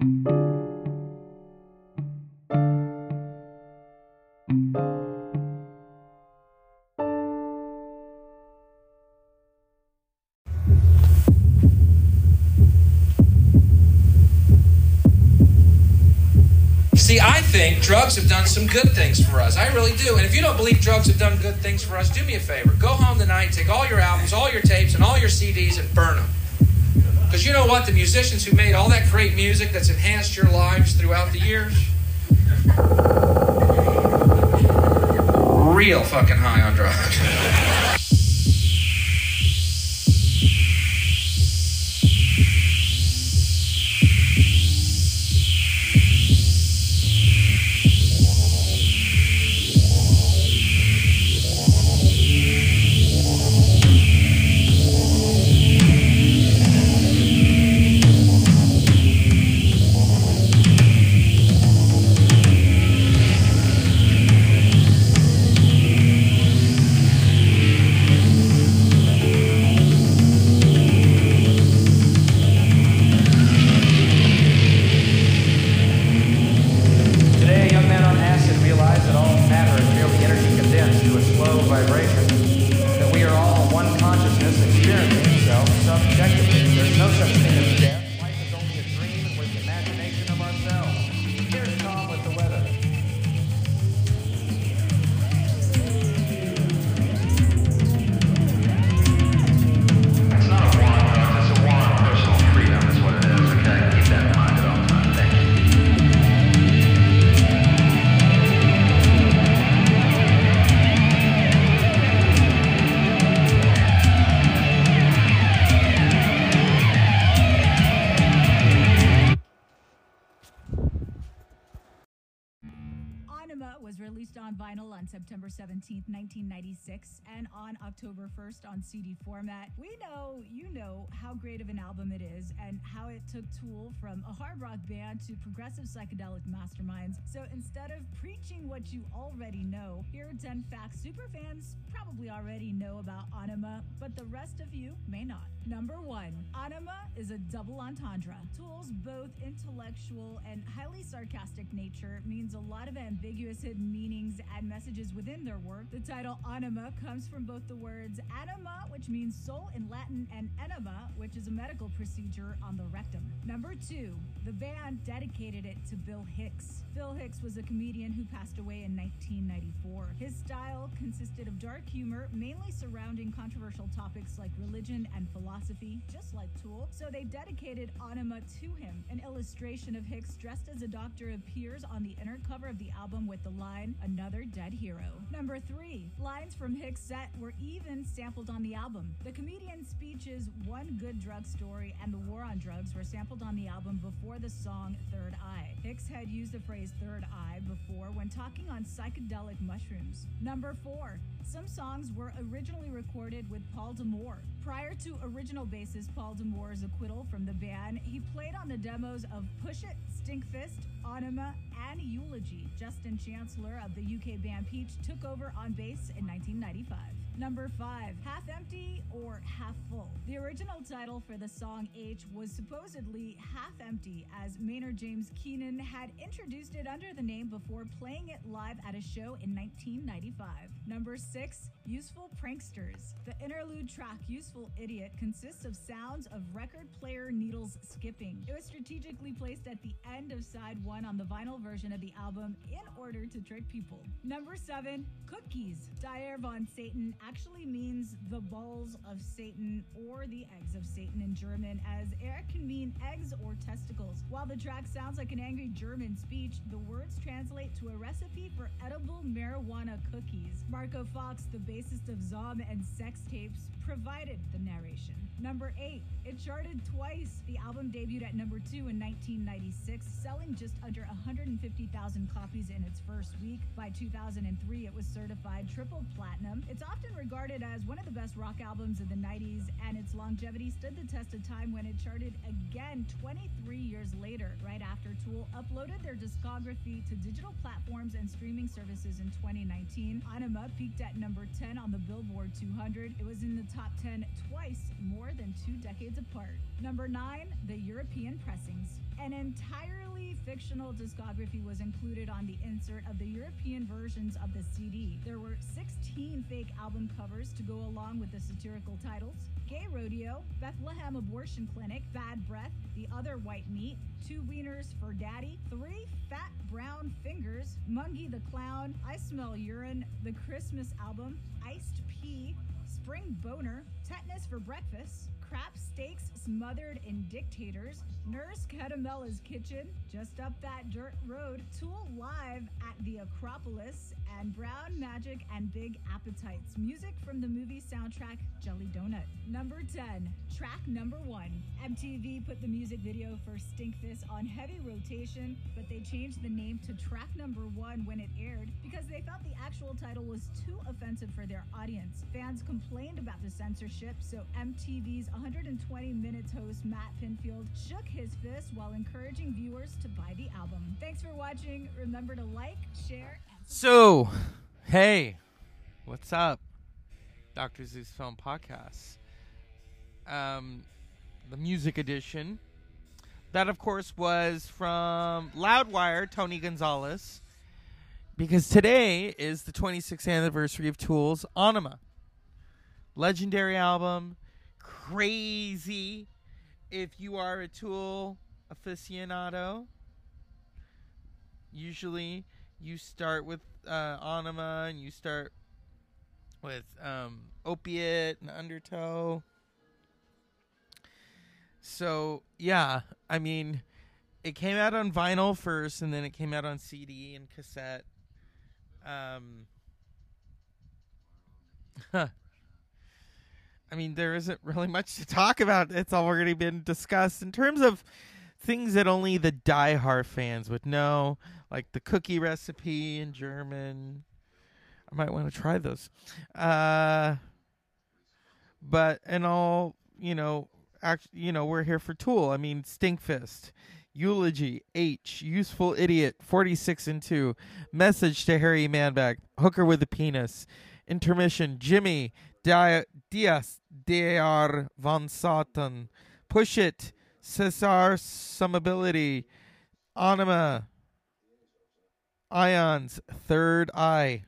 See, I think drugs have done some good things for us. I really do. And if you don't believe drugs have done good things for us, do me a favor. Go home tonight, take all your albums, all your tapes, and all your CDs and burn them. Because you know what? The musicians who made all that great music that's enhanced your lives throughout the years, real fucking high on drugs. 17th, 1996, and on October 1st on CD format. We know, you know, how great of an album it is and how it took Tool from a hard rock band to progressive psychedelic masterminds. So instead of preaching what you already know, here are 10 facts superfans probably already know about Anima, but the rest of you may not. Number one, Anima is a double entendre. Tool's both intellectual and highly sarcastic nature means a lot of ambiguous hidden meanings and messages within their work. The title Anima comes from both the words anima, which means soul in Latin, and enema, which is a medical procedure on the rectum. Number two, the band dedicated it to Bill Hicks. Bill Hicks was a comedian who passed away in 1994. His style consisted of dark humor, mainly surrounding controversial topics like religion and philosophy, just like Tool. So they dedicated Anima to him. An illustration of Hicks dressed as a doctor appears on the inner cover of the album with the line, Another Dead Hero. Number three, lines from Hicks' set were even sampled on the album. The comedian's speeches, One Good Drug Story, and The War on Drugs were sampled on the album before the song Third Eye. Hicks had used the phrase third eye before when talking on psychedelic mushrooms. Number four, some songs were originally recorded with Paul D'Amour. Prior to original bassist Paul D'Amour's acquittal from the band, he played on the demos of Push It, Stinkfist, Anima, and Eulogy. Justin Chancellor of the UK band Peach took over on bass in 1995. Number five, half empty or half full. The original title for the song H was supposedly half empty, as Maynard James Keenan had introduced it under the name before playing it live at a show in 1995. Number six, useful pranksters. The interlude track Useful Idiot consists of sounds of record player needles skipping. It was strategically placed at the end of side one on the vinyl version of the album in order to trick people. Number seven, cookies. Die Eier von Satan actually means the balls of Satan or the eggs of Satan in German, as Eier can mean eggs or testicles. While the track sounds like an angry German speech, the words translate to a recipe for edible marijuana cookies. Marko Fox, the bassist of Zaum and Sex Tapes, provided the narration. Number eight, it charted twice. The album debuted at number two in 1996, selling just under 150,000 copies in its first week. By 2003, it was certified triple platinum. It's often regarded as one of the best rock albums of the 90s, and its longevity stood the test of time when it charted again 23 years later, right after Tool uploaded their discography to digital platforms and streaming services in 2019. Anima peaked at number 10 on the Billboard 200. It was in the top 10 twice, more than two decades apart. Number 9, the European pressings. An entirely fictional discography was included on the insert of the European versions of the CD. There were 16 fake album covers to go along with the satirical titles Gay Rodeo, Bethlehem Abortion Clinic, Bad Breath, The Other White Meat, Two Wieners for Daddy, Three Fat Brown Fingers, Mungie the Clown, I Smell Urine, The Christmas Album, Iced Pea, Spring Boner, Tetanus for Breakfast, Crap Steaks Smothered in Dictators, Nurse Catamella's Kitchen, Just Up That Dirt Road, Tool Live at the Acropolis, and Brown Magic and Big Appetites. Music from the movie soundtrack Jelly Donut. Number 10, track number 1. MTV put the music video for Stinkfist on heavy rotation, but they changed the name to track number 1 when it aired because they felt the actual title was too offensive for their audience. Fans complained about the censorship, so MTV's 120 Minutes host Matt Pinfield shook his fist while encouraging viewers to buy the album. Thanks for watching. Remember to like, share, and So, hey, what's up? Dr. Zeus Film Podcast. Um, the music edition. That, of course, was from Loudwire, Tony Gonzalez. Because today is the 26th anniversary of Tool's Anima. Legendary album. Crazy. If you are a Tool aficionado, usually you start with uh, Anima and you start with um, Opiate and Undertow. So yeah, I mean, it came out on vinyl first, and then it came out on CD and cassette. Um, I mean, there isn't really much to talk about. It's already been discussed in terms of things that only the diehard fans would know, like the cookie recipe in German. I might want to try those. Uh, but and all, you know, act, you know, we're here for Tool. I mean, Stinkfist, Eulogy, H, Useful Idiot, 46 and 2, Message to Harry Manback, Hooker with a Penis, Intermission, Jimmy, Dia, Diaz, Dr. Von Satan, Push It, Cesar Some Ability, Anima, Ions, Third Eye,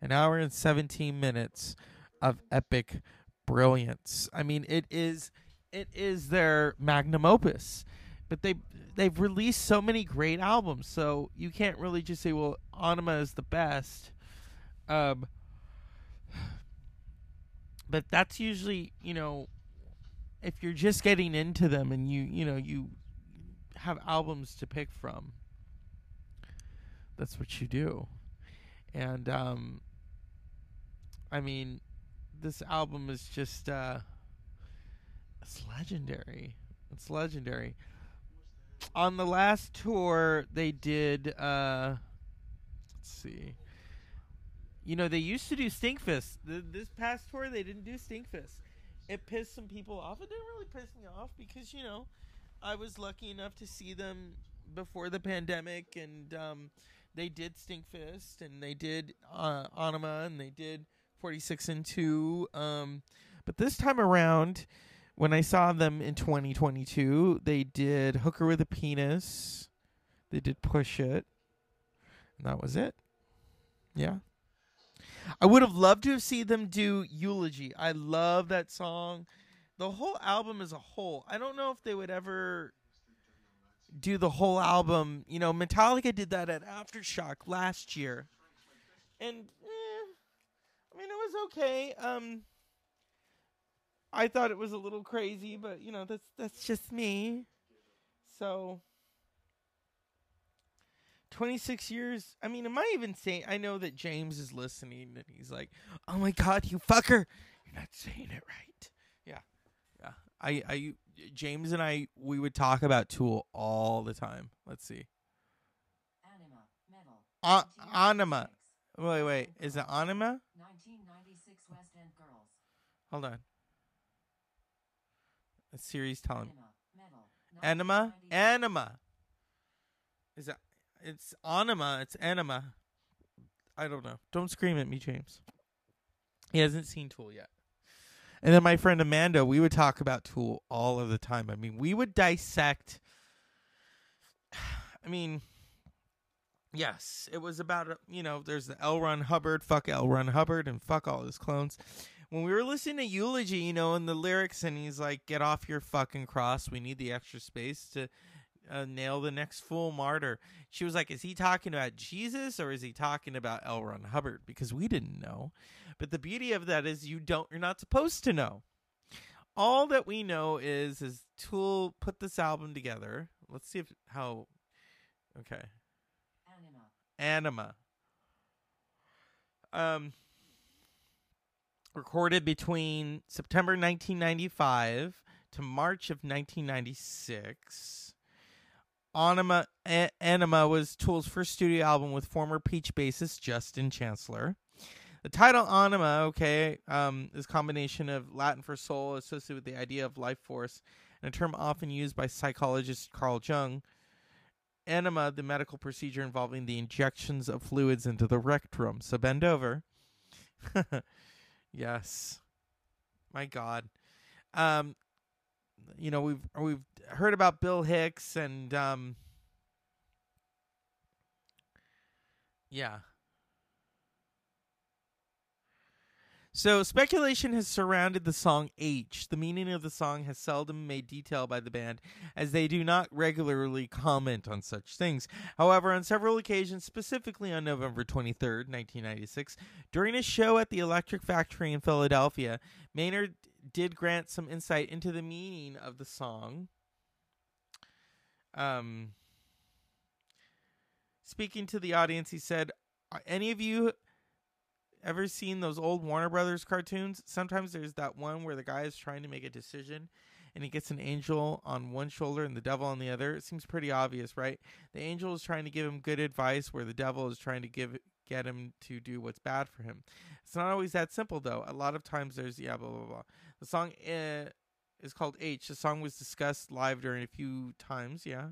an hour and 17 minutes of epic brilliance. I mean, it is it is their magnum opus. But they they've released so many great albums, so you can't really just say, well, Anima is the best. Um but that's usually, you know, if you're just getting into them and you, you know, you have albums to pick from. That's what you do. And um I mean, this album is just uh it's legendary. It's legendary. On the last tour they did uh let's see. You know, they used to do Stinkfist. Th this past tour they didn't do Stinkfist. It pissed some people off. It didn't really piss me off because, you know, I was lucky enough to see them before the pandemic and um they did Stinkfist and they did uh, Anima and they did 46 and 2. Um, but this time around, when I saw them in 2022, they did Hooker with a Penis. They did Push It. And that was it. Yeah. I would have loved to have seen them do Eulogy. I love that song. The whole album as a whole. I don't know if they would ever do the whole album. You know, Metallica did that at Aftershock last year. And eh, I mean it was okay. Um I thought it was a little crazy, but you know, that's that's just me. So 26 years. I mean, am I even saying I know that James is listening and he's like, "Oh my god, you fucker. You're not saying it right." Yeah. Yeah. I I James and I we would talk about Tool all the time. Let's see. Anima, metal. A- Anima. Wait, wait. Is it Anima? 1996 West End Girls. Hold on. A series telling Anima. Anima? Anima. Is it it's Anima, it's Anima. I don't know. Don't scream at me, James. He hasn't seen Tool yet. And then my friend Amanda, we would talk about Tool all of the time. I mean, we would dissect I mean, yes, it was about uh, you know. There's the L. Ron Hubbard, fuck L. Ron Hubbard, and fuck all his clones. When we were listening to Eulogy, you know, in the lyrics, and he's like, "Get off your fucking cross. We need the extra space to." Uh, nail the next full martyr. She was like, "Is he talking about Jesus or is he talking about L. Ron Hubbard?" Because we didn't know. But the beauty of that is you don't. You're not supposed to know all that we know is is Tool put this album together. Let's see if how okay. Anima. Anima. Um recorded between September 1995 to March of 1996. Anima Anima was Tool's first studio album with former Peach bassist Justin Chancellor. The title anima, okay, um, is a combination of Latin for soul associated with the idea of life force, and a term often used by psychologist Carl Jung. Anima, the medical procedure involving the injections of fluids into the rectum. So bend over. yes. My God. Um, you know we've we've heard about Bill Hicks and um, yeah. So speculation has surrounded the song H. The meaning of the song has seldom made detail by the band, as they do not regularly comment on such things. However, on several occasions, specifically on November 23rd, 1996, during a show at the Electric Factory in Philadelphia, Maynard did grant some insight into the meaning of the song. Um, speaking to the audience, he said, "Are any of you ever seen those old Warner Brothers cartoons? Sometimes there's that one where the guy is trying to make a decision and he gets an angel on one shoulder and the devil on the other. It seems pretty obvious, right? The angel is trying to give him good advice where the devil is trying to give get him to do what's bad for him. It's not always that simple though. A lot of times there's yeah blah blah blah. The song uh, is called H. The song was discussed live during a few times, yeah.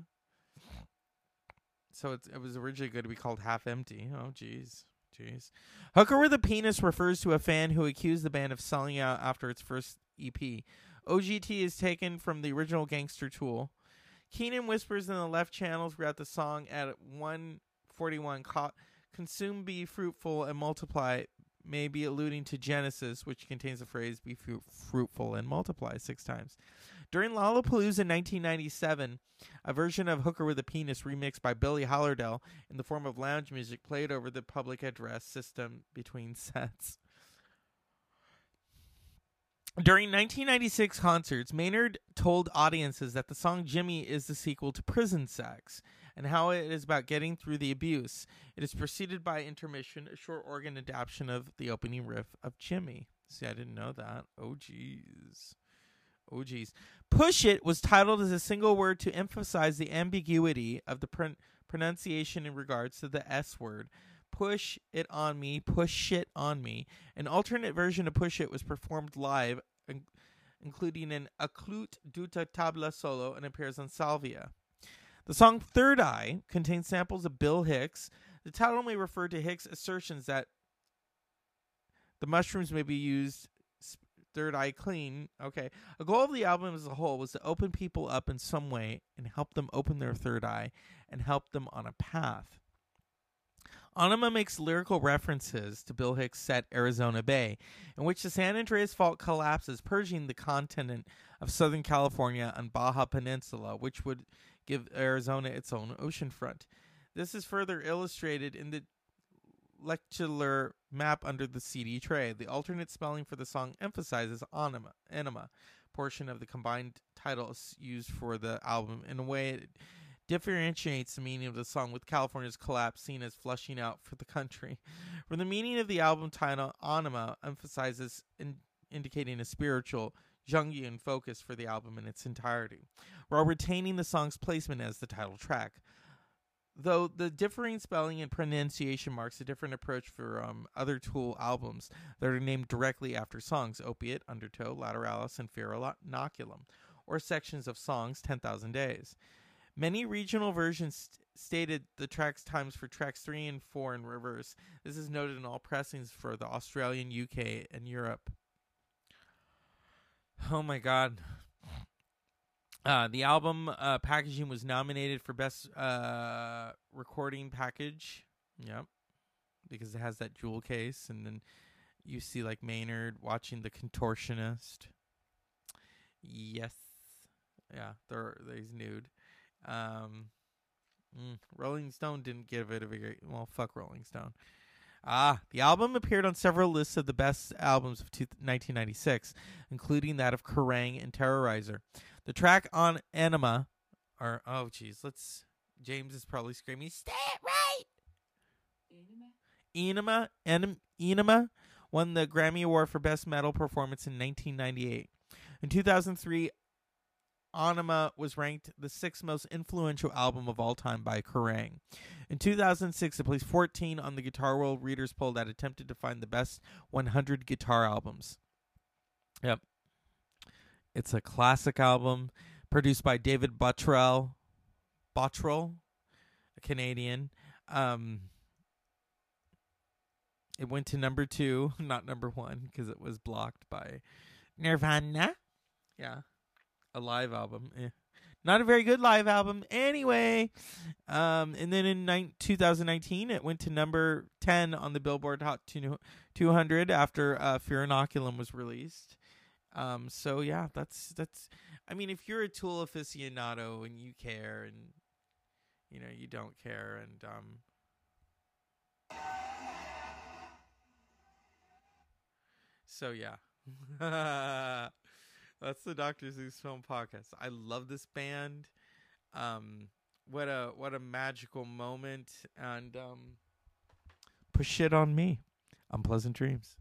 So it was originally going to be called Half Empty. Oh jeez. Jeez. Hooker with a Penis refers to a fan who accused the band of selling out after its first EP. OGT is taken from the original Gangster Tool. Keenan whispers in the left channel throughout the song at 141 co- Consume, be fruitful, and multiply, may be alluding to Genesis, which contains the phrase be fru- fruitful and multiply six times. During Lollapalooza in 1997, a version of Hooker with a Penis remixed by Billy Howerdel in the form of lounge music played over the public address system between sets. During 1996 concerts, Maynard told audiences that the song Jimmy is the sequel to Prison Sex and how it is about getting through the abuse. It is preceded by intermission, a short organ adaptation of the opening riff of Jimmy. See, I didn't know that. Oh, jeez. Oh, jeez. Push It was titled as a single word to emphasize the ambiguity of the pron- pronunciation in regards to the S word. Push It on Me, Push It on Me. An alternate version of Push It was performed live, in- including an Aloke Dutta Tabla solo, and appears on Salival. The song Third Eye contains samples of Bill Hicks. The title may refer to Hicks' assertions that the mushrooms may be used third eye clean. Okay. A goal of the album as a whole was to open people up in some way and help them open their third eye and help them on a path. Anima makes lyrical references to Bill Hicks' set Arizona Bay, in which the San Andreas Fault collapses, purging the continent of Southern California and Baja Peninsula, which would give Arizona its own oceanfront. This is further illustrated in the lenticular map under the CD tray. The alternate spelling for the song emphasizes anima, anima portion of the combined titles used for the album in a way it differentiates the meaning of the song with California's collapse seen as flushing out for the country. For the meaning of the album title, anima emphasizes in indicating a spiritual Jungian focus for the album in its entirety, while retaining the song's placement as the title track though the differing spelling and pronunciation marks a different approach for um, other Tool albums that are named directly after songs Opiate, Undertow, Lateralus, and Fear Inoculum, or sections of songs 10,000 Days. Many regional versions st- stated the track's times for tracks 3 and 4 in reverse. This is noted in all pressings for the Australian, UK, and Europe. Oh my god. Uh, the album uh, packaging was nominated for best uh, recording package. Yep, because it has that jewel case, and then you see like Maynard watching the contortionist. Yes, yeah, they're he's nude. Um, mm, Rolling Stone didn't give it a very well. Fuck Rolling Stone. Ah, the album appeared on several lists of the best albums of 1996, including that of Kerrang and Terrorizer. The track on Enema, or oh geez, let's. James is probably screaming, "Stay it right!" Enema, Enem, Enema won the Grammy Award for Best Metal Performance in 1998. In 2003, Anima was ranked the sixth most influential album of all time by Kerrang. In 2006, it placed 14 on the Guitar World Readers poll that attempted to find the best 100 guitar albums. Yep. It's a classic album produced by David Bottrell, Bottrell, a Canadian. Um, it went to number two, not number one, because it was blocked by Nirvana. Yeah, a live album. Eh. Not a very good live album, anyway. Um, and then in nine 2019, it went to number 10 on the Billboard Hot 200 after uh, Fear Inoculum was released. Um, so yeah, that's that's. I mean, if you're a Tool aficionado and you care, and you know you don't care, and um, So yeah. That's the Dr. Zeus Film Podcast. I love this band. Um what a what a magical moment and um push shit on me. Unpleasant dreams.